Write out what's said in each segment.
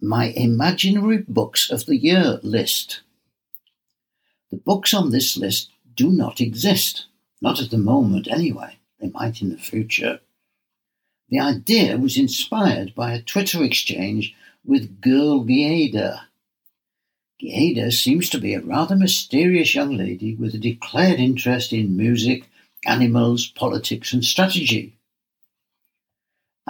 my imaginary books of the year list. The books on this list do not exist. Not at the moment, anyway. They might in the future. The idea was inspired by a Twitter exchange with Girl Giada. Giada seems to be a rather mysterious young lady with a declared interest in music, animals, politics, and strategy.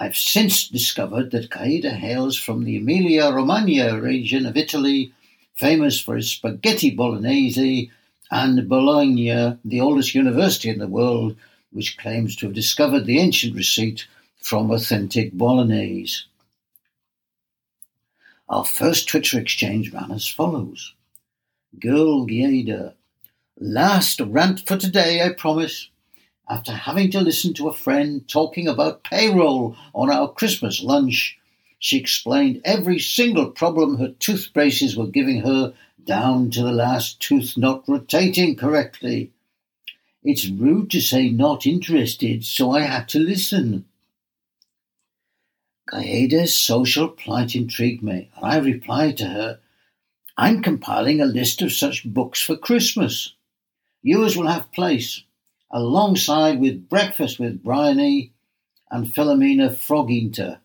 I've since discovered that Giada hails from the Emilia Romagna region of Italy, famous for its spaghetti bolognese, and Bologna, the oldest university in the world, which claims to have discovered the ancient receipt from authentic bolognese. Our first Twitter exchange ran as follows. Girl Giada. Last rant for today, I promise. After having to listen to a friend talking about payroll on our Christmas lunch, she explained every single problem her tooth braces were giving her down to the last tooth not rotating correctly. It's rude to say not interested, so I had to listen. Giada's social plight intrigued me, and I replied to her, I'm compiling a list of such books for Christmas. Yours will have place, alongside with Breakfast with Bryony and Philomena Frog-Eater.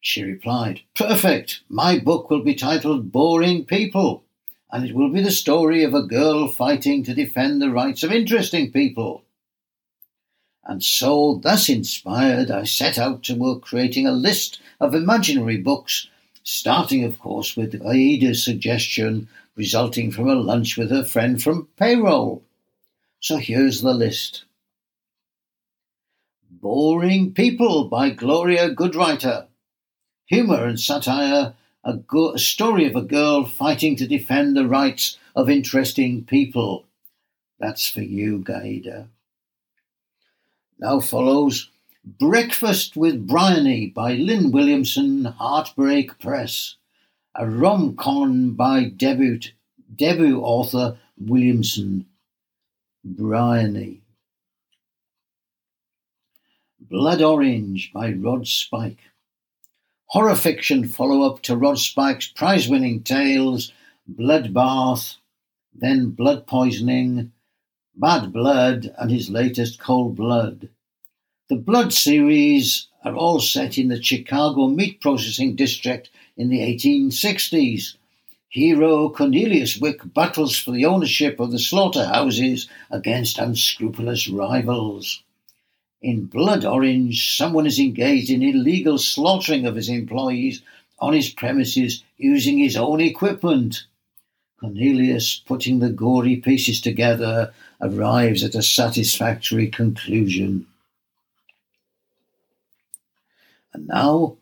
She replied, Perfect! My book will be titled Boring People, and it will be the story of a girl fighting to defend the rights of interesting people. And so, thus inspired, I set out to work creating a list of imaginary books, starting, of course, with Giada's suggestion resulting from a lunch with her friend from payroll. So here's the list. Boring People by Gloria Goodwriter. Humour and satire, a, go- a story of a girl fighting to defend the rights of interesting people. That's for you, Giada. Now follows Breakfast with Bryony by Lynn Williamson, Heartbreak Press, a rom-com by debut, debut author Williamson. Bryony. Blood Orange by Rod Spike. Horror fiction follow-up to Rod Spike's prize-winning tales Bloodbath, then Blood Poisoning, Bad Blood, and his latest Cold Blood. The Blood series are all set in the Chicago meat processing district in the 1860s. Hero Cornelius Wick battles for the ownership of the slaughterhouses against unscrupulous rivals. In Blood Orange, someone is engaged in illegal slaughtering of his employees on his premises using his own equipment. Cornelius, putting the gory pieces together, arrives at a satisfactory conclusion. And now,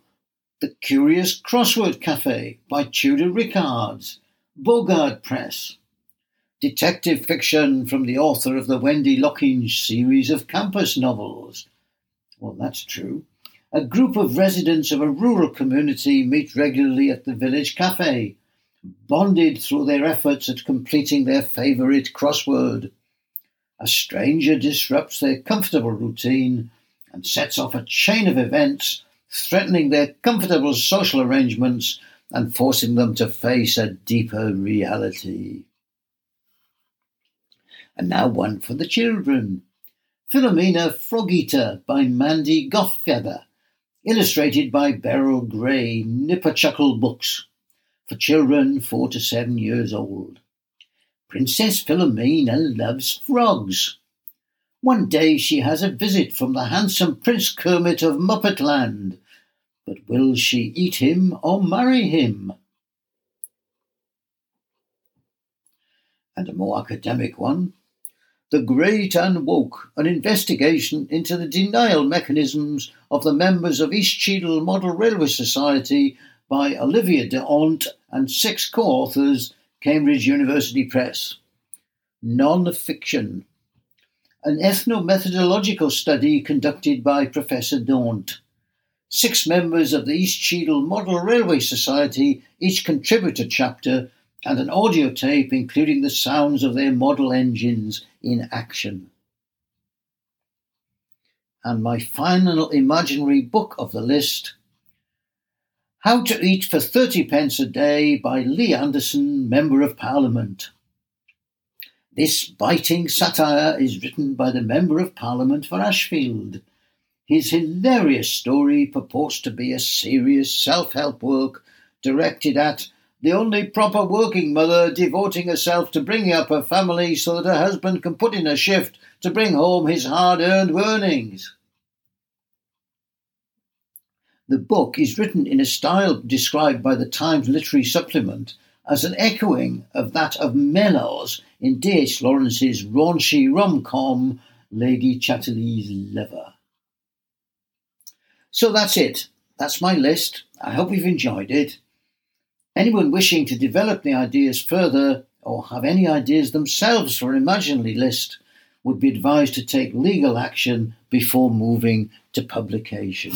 The Curious Crossword Cafe by Tudor Rickards, Bogard Press. Detective fiction from the author of the Wendy Lockinge series of campus novels. Well, that's true. A group of residents of a rural community meet regularly at the village cafe, bonded through their efforts at completing their favourite crossword. A stranger disrupts their comfortable routine and sets off a chain of events threatening their comfortable social arrangements and forcing them to face a deeper reality. And now one for the children. Philomena Frog-Eater by Mandy Goffeather, illustrated by Beryl Gray, Nipperchuckle Books, for children four to seven years old. Princess Philomena loves frogs. One day she has a visit from the handsome Prince Kermit of Muppetland, but will she eat him or marry him? And a more academic one. The Great and Woke, an investigation into the denial mechanisms of the members of East Cheadle Model Railway Society by Olivia de Hont and six co-authors, Cambridge University Press. Non-fiction. An ethno-methodological study conducted by Professor Daunt. Six members of the East Cheadle Model Railway Society each contribute a chapter and an audio tape including the sounds of their model engines in action. and my final imaginary book of the list How to Eat for 30 Pence a Day by Lee Anderson, Member of Parliament. This biting satire is written by the Member of Parliament for Ashfield. His hilarious story purports to be a serious self help work directed at the only proper working mother devoting herself to bringing up her family so that her husband can put in a shift to bring home his hard earned earnings. The book is written in a style described by the Times Literary Supplement as an echoing of that of Mellors in D.H. Lawrence's raunchy rom-com Lady Chatterley's Lover. So that's it. That's my list. I hope you've enjoyed it. Anyone wishing to develop the ideas further or have any ideas themselves for an imaginary list would be advised to take legal action before moving to publication.